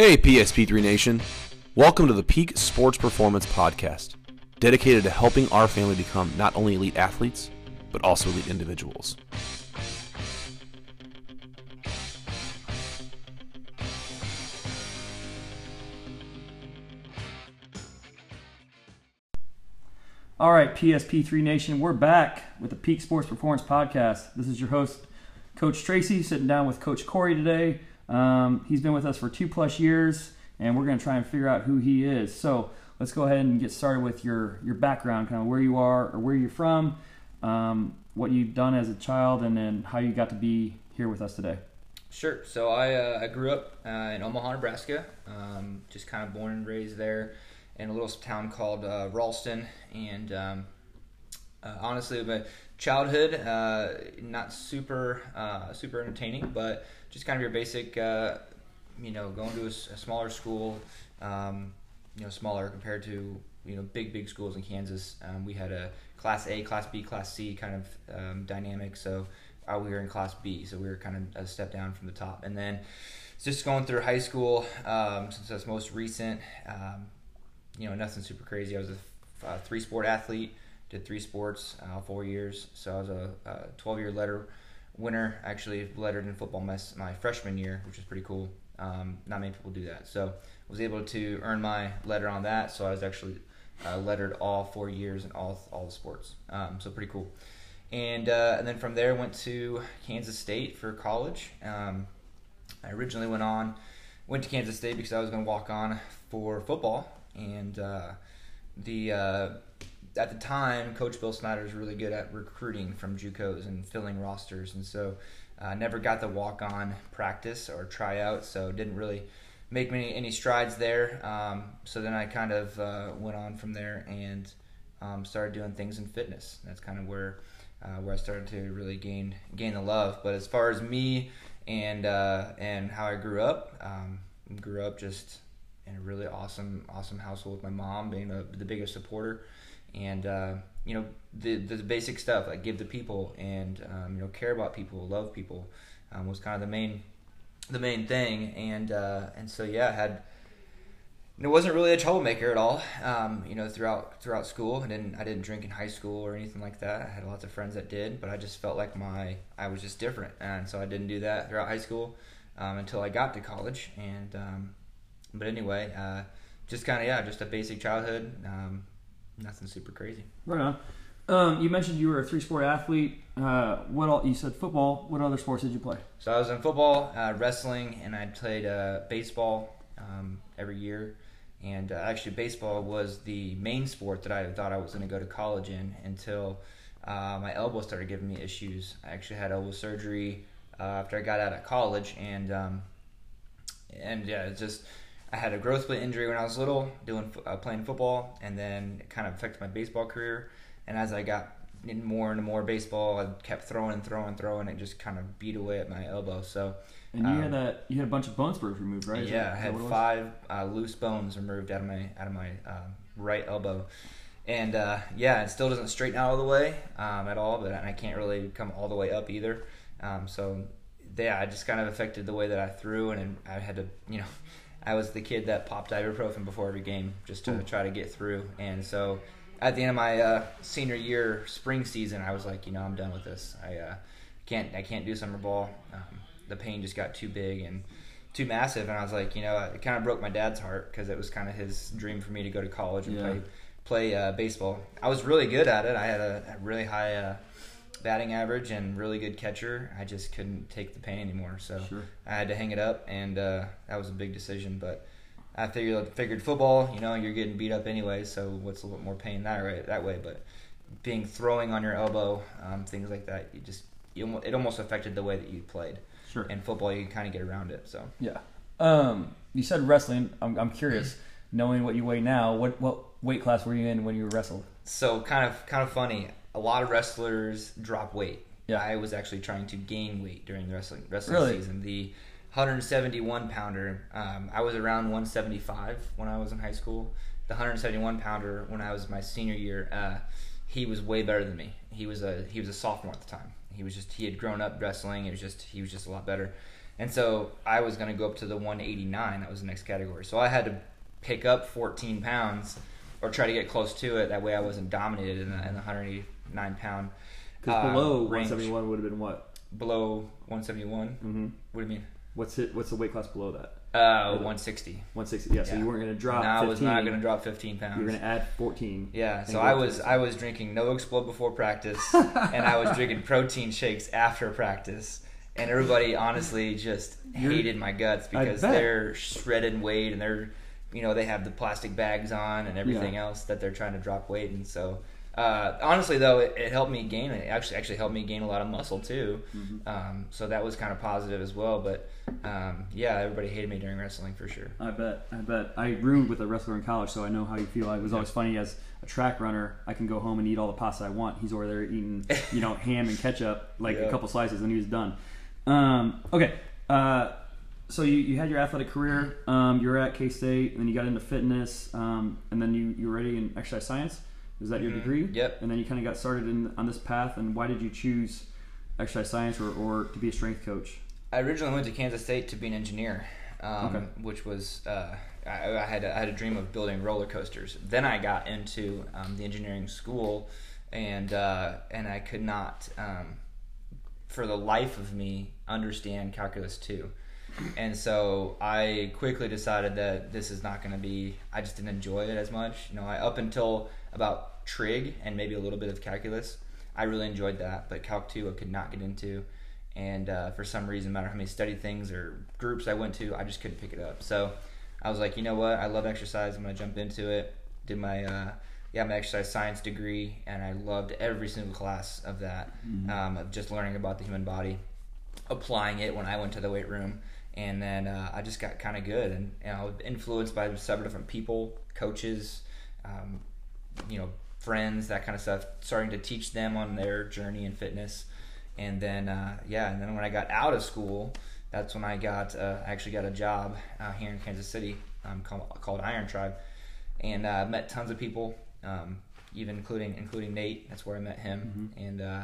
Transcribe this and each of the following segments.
Hey, PSP3 Nation. Welcome to the Peak Sports Performance Podcast, dedicated to helping our family become not only elite athletes, but also elite individuals. All right, PSP3 Nation, we're back with the Peak Sports Performance Podcast. This is your host, Coach Tracy, sitting down with Coach Kory today. Um, he's been with us for two plus years, and we're going to try and figure out who he is. So let's go ahead and get started with your your background, kind of where you are or where you're from, um, what you've done as a child, and then how you got to be here with us today. Sure. So I, uh, I grew up uh, in Omaha, Nebraska. Um, just kind of born and raised there in a little town called uh, Ralston. And um, uh, honestly, my childhood uh, not super uh, super entertaining, but just kind of your basic, uh, you know, going to a smaller school, um, you know, smaller compared to you know big big schools in Kansas. Um, we had a Class A, Class B, Class C kind of um, dynamic. So uh, we were in Class B, so we were kind of a step down from the top, and then just going through high school um, since that's most recent. Um, you know, nothing super crazy. I was a uh, three sport athlete, did three sports, uh, four years. So I was a, a 12 year letter winner. Actually, lettered in football mess my freshman year, which was pretty cool. Um, not many people do that. So I was able to earn my letter on that. So I was actually uh, lettered all four years in all all the sports. Um, so pretty cool. And uh, and then from there went to Kansas State for college. Um, I originally went on went to Kansas State because I was going to walk on for football, and uh, the uh, at the time, Coach Bill Snyder was really good at recruiting from JUCOs and filling rosters, and so uh, never got the walk on practice or tryout, so didn't really make many any strides there. Um, so then I kind of uh, went on from there and um, started doing things in fitness. That's kind of where uh, where I started to really gain gain the love. But as far as me and uh, and how I grew up, um, grew up just in a really awesome awesome household with my mom being the, the biggest supporter, and uh, you know the the basic stuff like give to people and um, you know care about people, love people, um, was kind of the main the main thing. And uh, and so yeah, I had it wasn't really a troublemaker at all. Um, you know, throughout throughout school, I didn't I didn't drink in high school or anything like that. I had lots of friends that did, but I just felt like my I was just different, and so I didn't do that throughout high school um, until I got to college. And um, but anyway, uh, just kind of yeah, just a basic childhood. Nothing super crazy. Right on. Um, you mentioned you were a three sport athlete. Uh, what all? You said football. What other sports did you play? So I was in football, uh, wrestling, and I played uh, baseball um, every year. And uh, actually, baseball was the main sport that I thought I was going to go to college in until uh, my elbow started giving me issues. I actually had elbow surgery uh, after I got out of college, and um, and yeah, it's just I had a growth split injury when I was little, doing uh, playing football, and then it kind of affected my baseball career. And as I got in more and more baseball, I kept throwing and throwing and throwing. It just kind of beat away at my elbow. So And you Um, had a you had a bunch of bone spurs removed, right? Is yeah, that- I had that what it was? five uh, loose bones removed out of my out of my um, right elbow, and uh, yeah, it still doesn't straighten out all the way um, at all. But I can't really come all the way up either. Um, so yeah, it just kind of affected the way that I threw, and I had to, you know, I was the kid that popped ibuprofen before every game just to try to get through. And so at the end of my uh, senior year, spring season, I was like, you know, I'm done with this. I uh, can't I can't do summer ball. Um, the pain just got too big and too massive, and I was like, you know, it kind of broke my dad's heart because it was kind of his dream for me to go to college and Yeah. play play uh, baseball. I was really good at it. I had a, a really high uh, batting average and really good catcher. I just couldn't take the pain anymore, so Sure. I had to hang it up, and uh, that was a big decision. But I figured figured football, you know, you're getting beat up anyway, so what's a little bit more pain that way that way? But being throwing on your elbow, um, things like that, you just you, it almost affected the way that you played. Sure. In football, you can kind of get around it. So Yeah. Um, you said wrestling. I'm, I'm curious, knowing what you weigh now, what what weight class were you in when you wrestled? so kind of kind of funny. A lot of wrestlers drop weight. Yeah. I was actually trying to gain weight during the wrestling wrestling Really? season. The 171 pounder. Um, I was around 175 when I was in high school. The 171 pounder when I was my senior year, uh, he was way better than me. He was a he was a sophomore at the time. He was just he had grown up wrestling. It was just he was just a lot better. And so I was going to go up to the 189. That was the next category. So I had to pick up 14 pounds or try to get close to it. That way I wasn't dominated in the, in the 189 pound. Because uh, below range. 171 would have been what? Below 171. Mm-hmm. What do you mean? What's it? What's the weight class below that? Uh, 160. 160. Yeah. So you weren't going to drop. no, I was not going to drop 15 pounds. You were going to add 14. Yeah, so I was. I was drinking NO-Xplode before practice, and I was drinking protein shakes after practice, and everybody honestly just You're- hated my guts because they're shredded weight and they're, you know, they have the plastic bags on and everything Yeah. else that they're trying to drop weight, and so. Uh, honestly, though, it, it helped me gain. It actually actually helped me gain a lot of muscle too. Mm-hmm. Um, so that was kind of positive as well. But um, yeah, everybody hated me during wrestling for sure. I bet. I bet. I roomed with a wrestler in college, so I know how you feel. I was always funny as a track runner. I can go home and eat all the pasta I want. He's over there eating, you know, ham and ketchup, like a couple slices, and he was done. Um, okay. Uh, so you, you had your athletic career. Um, you were at K State, and then you got into fitness, um, and then you you were already in exercise science. Was that your Mhm. degree? Yep. And then you kind of got started in on this path. And why did you choose exercise science or, or to be a strength coach? I originally went to Kansas State to be an engineer, um, Okay. which was uh, I, I had a, I had a dream of building roller coasters. Then I got into um, the engineering school, and uh, and I could not, um, for the life of me, understand calculus two. And so I quickly decided that this is not going to be. I just didn't enjoy it as much. You know, I up until about trig and maybe a little bit of calculus, I really enjoyed that. But calc two, I could not get into and uh, for some reason, no matter how many study things or groups I went to, I just couldn't pick it up. So I was like, you know what? I love exercise. I'm gonna jump into it. Did my uh, yeah my exercise science degree, and I loved every single class of that. Um, of just learning about the human body, applying it when I went to the weight room, and then uh, I just got kind of good, and you know, influenced by several different people, coaches, um, you know, friends, that kind of stuff. Starting to teach them on their journey in fitness and then uh, yeah, and then when I got out of school, that's when I got uh, I actually got a job uh, here in Kansas City um, called, called Iron Tribe, and uh, met tons of people, um, even including including Nate. That's where I met him, and uh,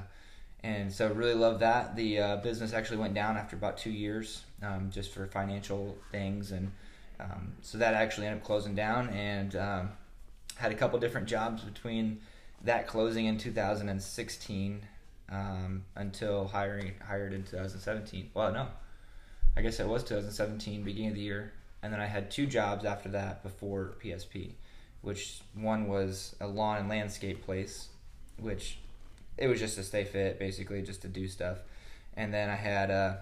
and so really love that. The uh, business actually went down after about two years, um, just for financial things, and um, so that actually ended up closing down, and um, had a couple different jobs between that closing in 2016 um, until hiring hired in 2017. Well, no, I guess it was 2017, beginning of the year, and then I had two jobs after that before PSP, which one was a lawn and landscape place, which it was just to stay fit, basically, just to do stuff, and then I had uh,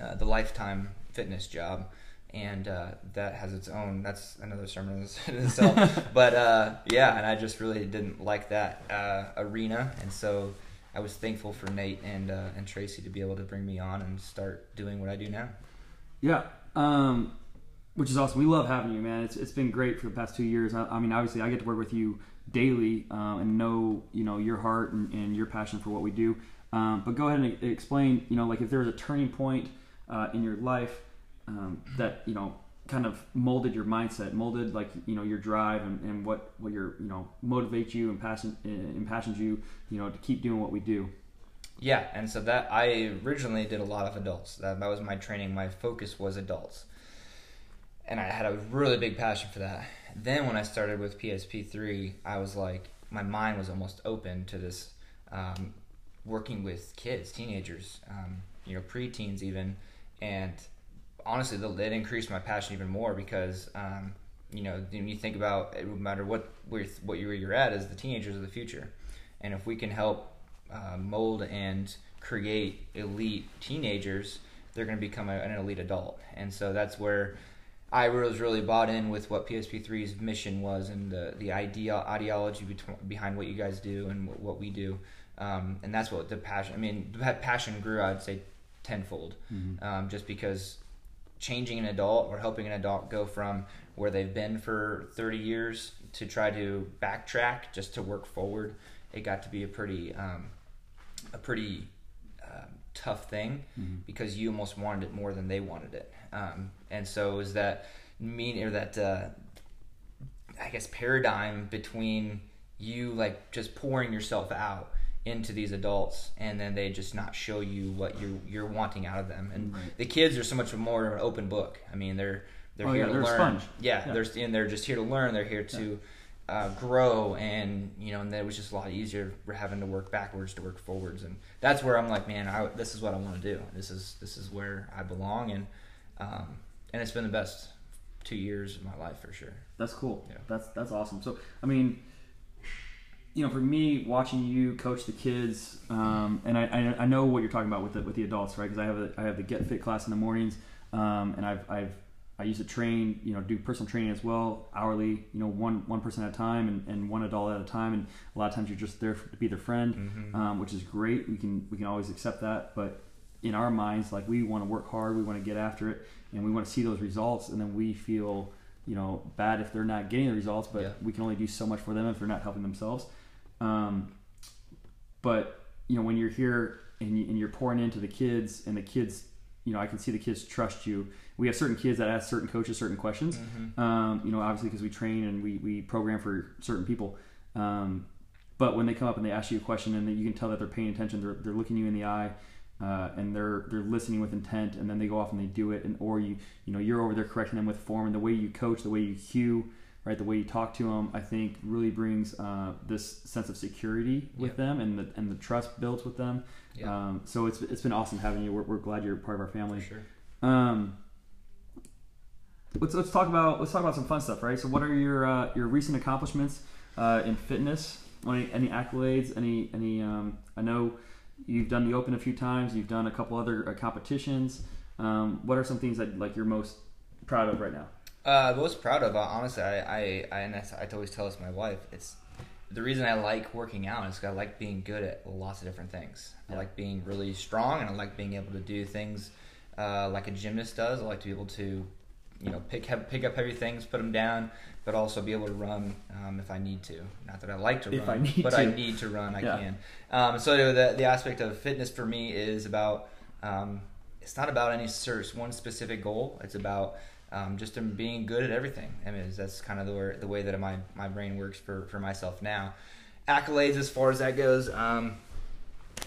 uh, the Lifetime Fitness job. And uh, that has its own. That's another sermon in itself. but uh, yeah, and I just really didn't like that uh, arena, and so I was thankful for Nate and uh, and Tracy to be able to bring me on and start doing what I do now. Yeah, um, which is awesome. We love having you, man. It's it's been great for the past two years. I, I mean, obviously, I get to work with you daily um, and know you know your heart and, and your passion for what we do. Um, but go ahead and explain. You know, like if there was a turning point uh, in your life um, that you know kind of molded your mindset, molded like you know your drive and, and what what your you know motivates you and passion impassions you, you know, to keep doing what we do. Yeah, and so that I originally did a lot of adults. That, that was my training. My focus was adults, and I had a really big passion for that. Then when I started with PSP three, I was like, my mind was almost open to this, um, working with kids, teenagers, um, you know, preteens even, and honestly, it increased my passion even more because. Um, you know, when you think about it, no matter what where what you're, you're at, is the teenagers of the future, and if we can help uh, mold and create elite teenagers, they're going to become a, an elite adult. And so that's where I was really bought in with what PSP3's mission was and the the idea ideology bet- behind what you guys do and what, what we do. Um, and that's what the passion. I mean, that passion grew. I'd say tenfold, um, just because changing an adult or helping an adult go from where they've been for 30 years to try to backtrack just to work forward it got to be a pretty um, a pretty um, tough thing because you almost wanted it more than they wanted it um, and so it was that mean or that uh, I guess paradigm between you like just pouring yourself out into these adults and then they just not show you what you're you're wanting out of them. And Right. the kids are so much more of an open book. I mean they're they're Oh, here yeah, to they're a learn. sponge. yeah, Yeah. they're and they're just here to learn. They're here to uh, grow. And you know and it was just a lot easier for having to work backwards to work forwards. And that's where i'm like man I, this is what i want to do. This is this is where i belong. And um, and it's been the best two years of my life for sure That's cool. Yeah. That's that's awesome. So I mean, you know, for me, watching you coach the kids, um, and I, I I know what you're talking about with the with the adults, right? Because I have a, I have the Get Fit class in the mornings, um, and I've I've I used to train, you know, do personal training as well, hourly, you know, one one person at a time and, and one adult at a time, and a lot of times you're just there to be their friend, Mhm. um, which is great. We can we can always accept that, but in our minds, like we want to work hard, we want to get after it, and we want to see those results, and then we feel, you know, bad if they're not getting the results, but Yeah. we can only do so much for them if they're not helping themselves. Um, but you know, when you're here and, you, and you're pouring into the kids, and the kids, you know, I can see the kids trust you. We have certain kids that ask certain coaches certain questions. Mhm. Um, you know, obviously because we train and we, we program for certain people. Um, but when they come up and they ask you a question, and you can tell that they're paying attention, they're, they're looking you in the eye, uh, and they're they're listening with intent, and then they go off and they do it, and or you you know you're over there correcting them with form, and the way you coach, the way you cue, right, the way you talk to them, I think really brings uh, this sense of security with them, and the and the trust builds with them. Um, so it's it's been awesome having you. We're, we're glad you're part of our family. for sure Um, let's let's talk about let's talk about some fun stuff, right? So, what are your uh, your recent accomplishments uh, in fitness? Any, any accolades? Any any? Um, I know you've done the Open a few times. You've done a couple other uh, competitions. Um, what are some things that like you're most proud of right now? Uh, most proud of, uh, honestly, I, I, I, and that's, I always tell this to my wife. It's the reason I like working out is 'cause I like being good at lots of different things. I like being really strong, and I like being able to do things uh, like a gymnast does. I like to be able to, you know, pick have, pick up heavy things, put them down, but also be able to run um, if I need to. Not that I like to If run, I but I need to run. I Yeah. can. Um, so the the aspect of fitness for me is about. Um, it's not about any cer- one specific goal. It's about um, just being good at everything. I mean, that's kind of the way, the way that my, my brain works for, for myself now. Accolades as far as that goes, um,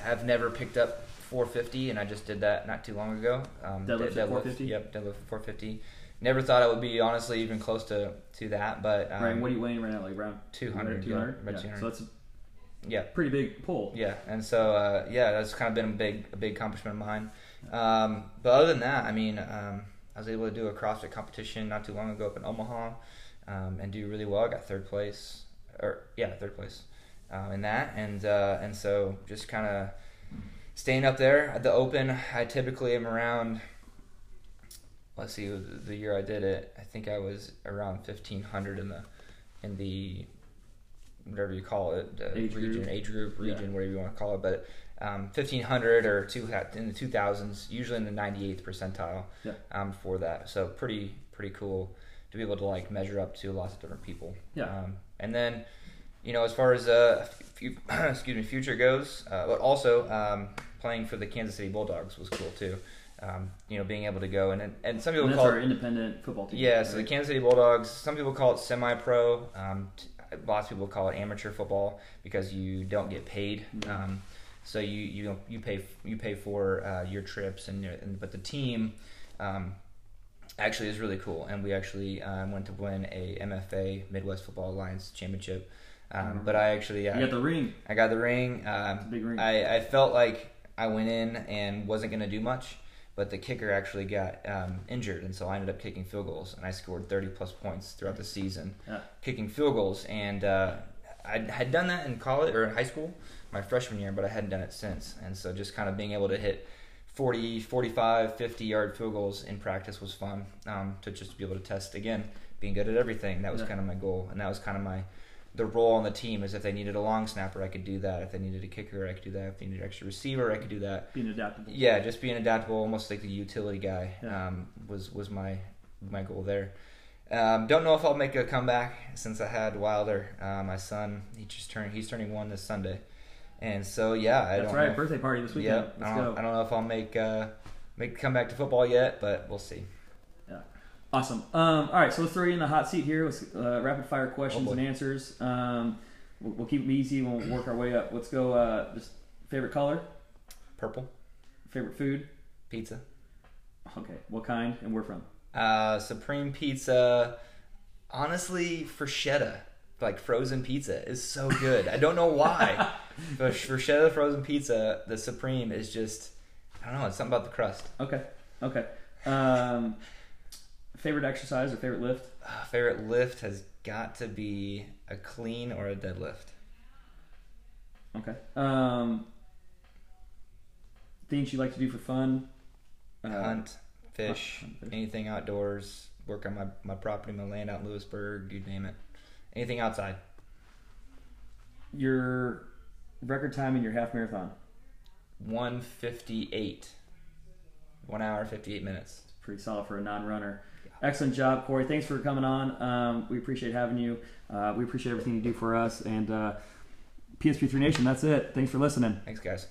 I've never picked up 450, and I just did that not too long ago. Um, Deadlift de- at 450? Yep, deadlift 450. Never thought I would be honestly even close to, to that, but um, Ryan, what are you weighing right now? Like around 200, Two yeah, hundred. about Yeah. 200. So that's a yeah, pretty big pull. yeah, and so uh, yeah, that's kind of been a big a big accomplishment of mine. Um, but other than that, I mean, um, I was able to do a CrossFit competition not too long ago up in Omaha, um, and do really well. I got third place, or yeah, third place um, in that, and uh, and so just kind of staying up there at the Open. I typically am around. Let's see, the year I did it, I think I was around fifteen hundred in the in the whatever you call it, uh, Age region, group. age group, Yeah. region, whatever you want to call it. But um, 1500 or two in the 2000s, usually in the 98th percentile Yeah. um, for that. So pretty pretty cool to be able to like measure up to lots of different people. Yeah. Um, and then, you know, as far as uh, excuse me, future goes, uh, but also um, playing for the Kansas City Bulldogs was cool too. Um, you know, being able to go and and, some people And that's call our it independent football team. yeah, so the? Kansas City Bulldogs. Some people call it semi-pro. Um, t- lots of people call it amateur football because you don't get paid. Mhm. Um, so you you you pay you pay for uh, your trips and, your, and but the team um, actually is really cool. And we actually um, went to win a MFA Midwest Football Alliance championship. Um, but I actually You got the ring. I got the ring. Um, It's a big ring. I, I felt like I went in and wasn't going to do much, but the kicker actually got um, injured, and so I ended up kicking field goals, and I scored 30 plus points throughout the season, Yeah. kicking field goals. And uh, I had done that in college or in high school, my freshman year, but I hadn't done it since. And so just kind of being able to hit 40, 45, 50 yard field goals in practice was fun um, to just be able to test again, being good at everything. That was Yeah. kind of my goal, and that was kind of my the role on the team is if they needed a long snapper, I could do that. If they needed a kicker, I could do that. If they needed an extra receiver, I could do that. Being adaptable. Yeah, just being adaptable, almost like the utility guy, Yeah. um, was was my my goal there. Um, don't know if I'll make a comeback since I had Wilder, uh, my son. He just turned. He's turning one this Sunday, and so yeah, I That's right. know. Birthday party this weekend. Yeah, Let's I don't, go. I don't know if I'll make uh, make come back to football yet, but we'll see. Awesome. Um, all right, so let's throw you in the hot seat here. Let's uh, rapid fire questions Oh, and answers. Um, we'll, we'll keep it easy. We'll work our way up. Let's go. Uh, just favorite color, Purple favorite food. pizza. Okay, what kind and where from? Uh, Supreme pizza. Honestly, Freschetta, like frozen pizza, is so good. I don't know why, but Freschetta frozen pizza, the Supreme is just. I don't know. It's something about the crust. Okay, okay. Um, favorite exercise or favorite lift? Uh, favorite lift has got to be a clean or a deadlift. Okay. Um, things you like to do for fun? Uh, Hunt, fish, hunt, fish. anything outdoors. Work on my, my property, my land out in Louisburg. You name it. Anything outside. Your record time in your half marathon? One fifty eight. One hour fifty eight minutes. Pretty solid for a non-runner. Excellent job, Kory. Thanks for coming on. Um, we appreciate having you. Uh, we appreciate everything you do for us. And uh, PSP3 Nation, that's it. Thanks for listening. Thanks, guys.